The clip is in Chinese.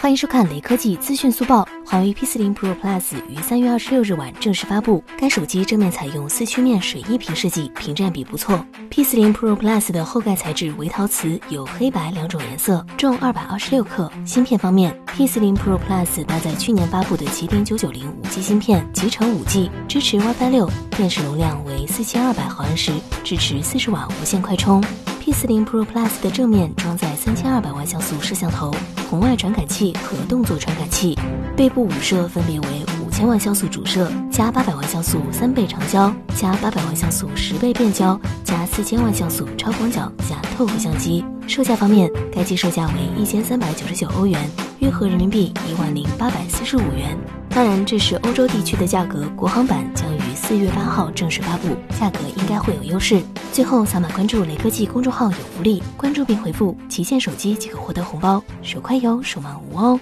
欢迎收看雷科技资讯速报。华为 P40 Pro Plus 于三月二十六日晚正式发布。该手机正面采用四曲面水一屏设计，屏占比不错。P40 Pro Plus 的后盖材质为陶瓷，有黑白两种颜色，重二百二十六克。芯片方面，P40 Pro Plus 搭载去年发布的麒麟九九零五 G 芯片，集成五 G，支持 WiFi 六，电池容量为四千二百毫安时，支持四十瓦无线快充。P40 Pro Plus 的正面装载三千二百万像素摄像头、红外传感器和动作传感器，背部五摄分别为五千万像素主摄加八百万像素三倍长焦加八百万像素十倍变焦加四千万像素超广角加透过相机。售价方面，该机售价为一千三百九十九欧元，约合人民币一万零八百四十五元。当然，这是欧洲地区的价格，国行版将于四月八号正式发布，价格应该会有优势。最后，扫码关注雷科技公众号有福利，关注并回复“旗舰手机”即可获得红包，手快有，手慢无哦。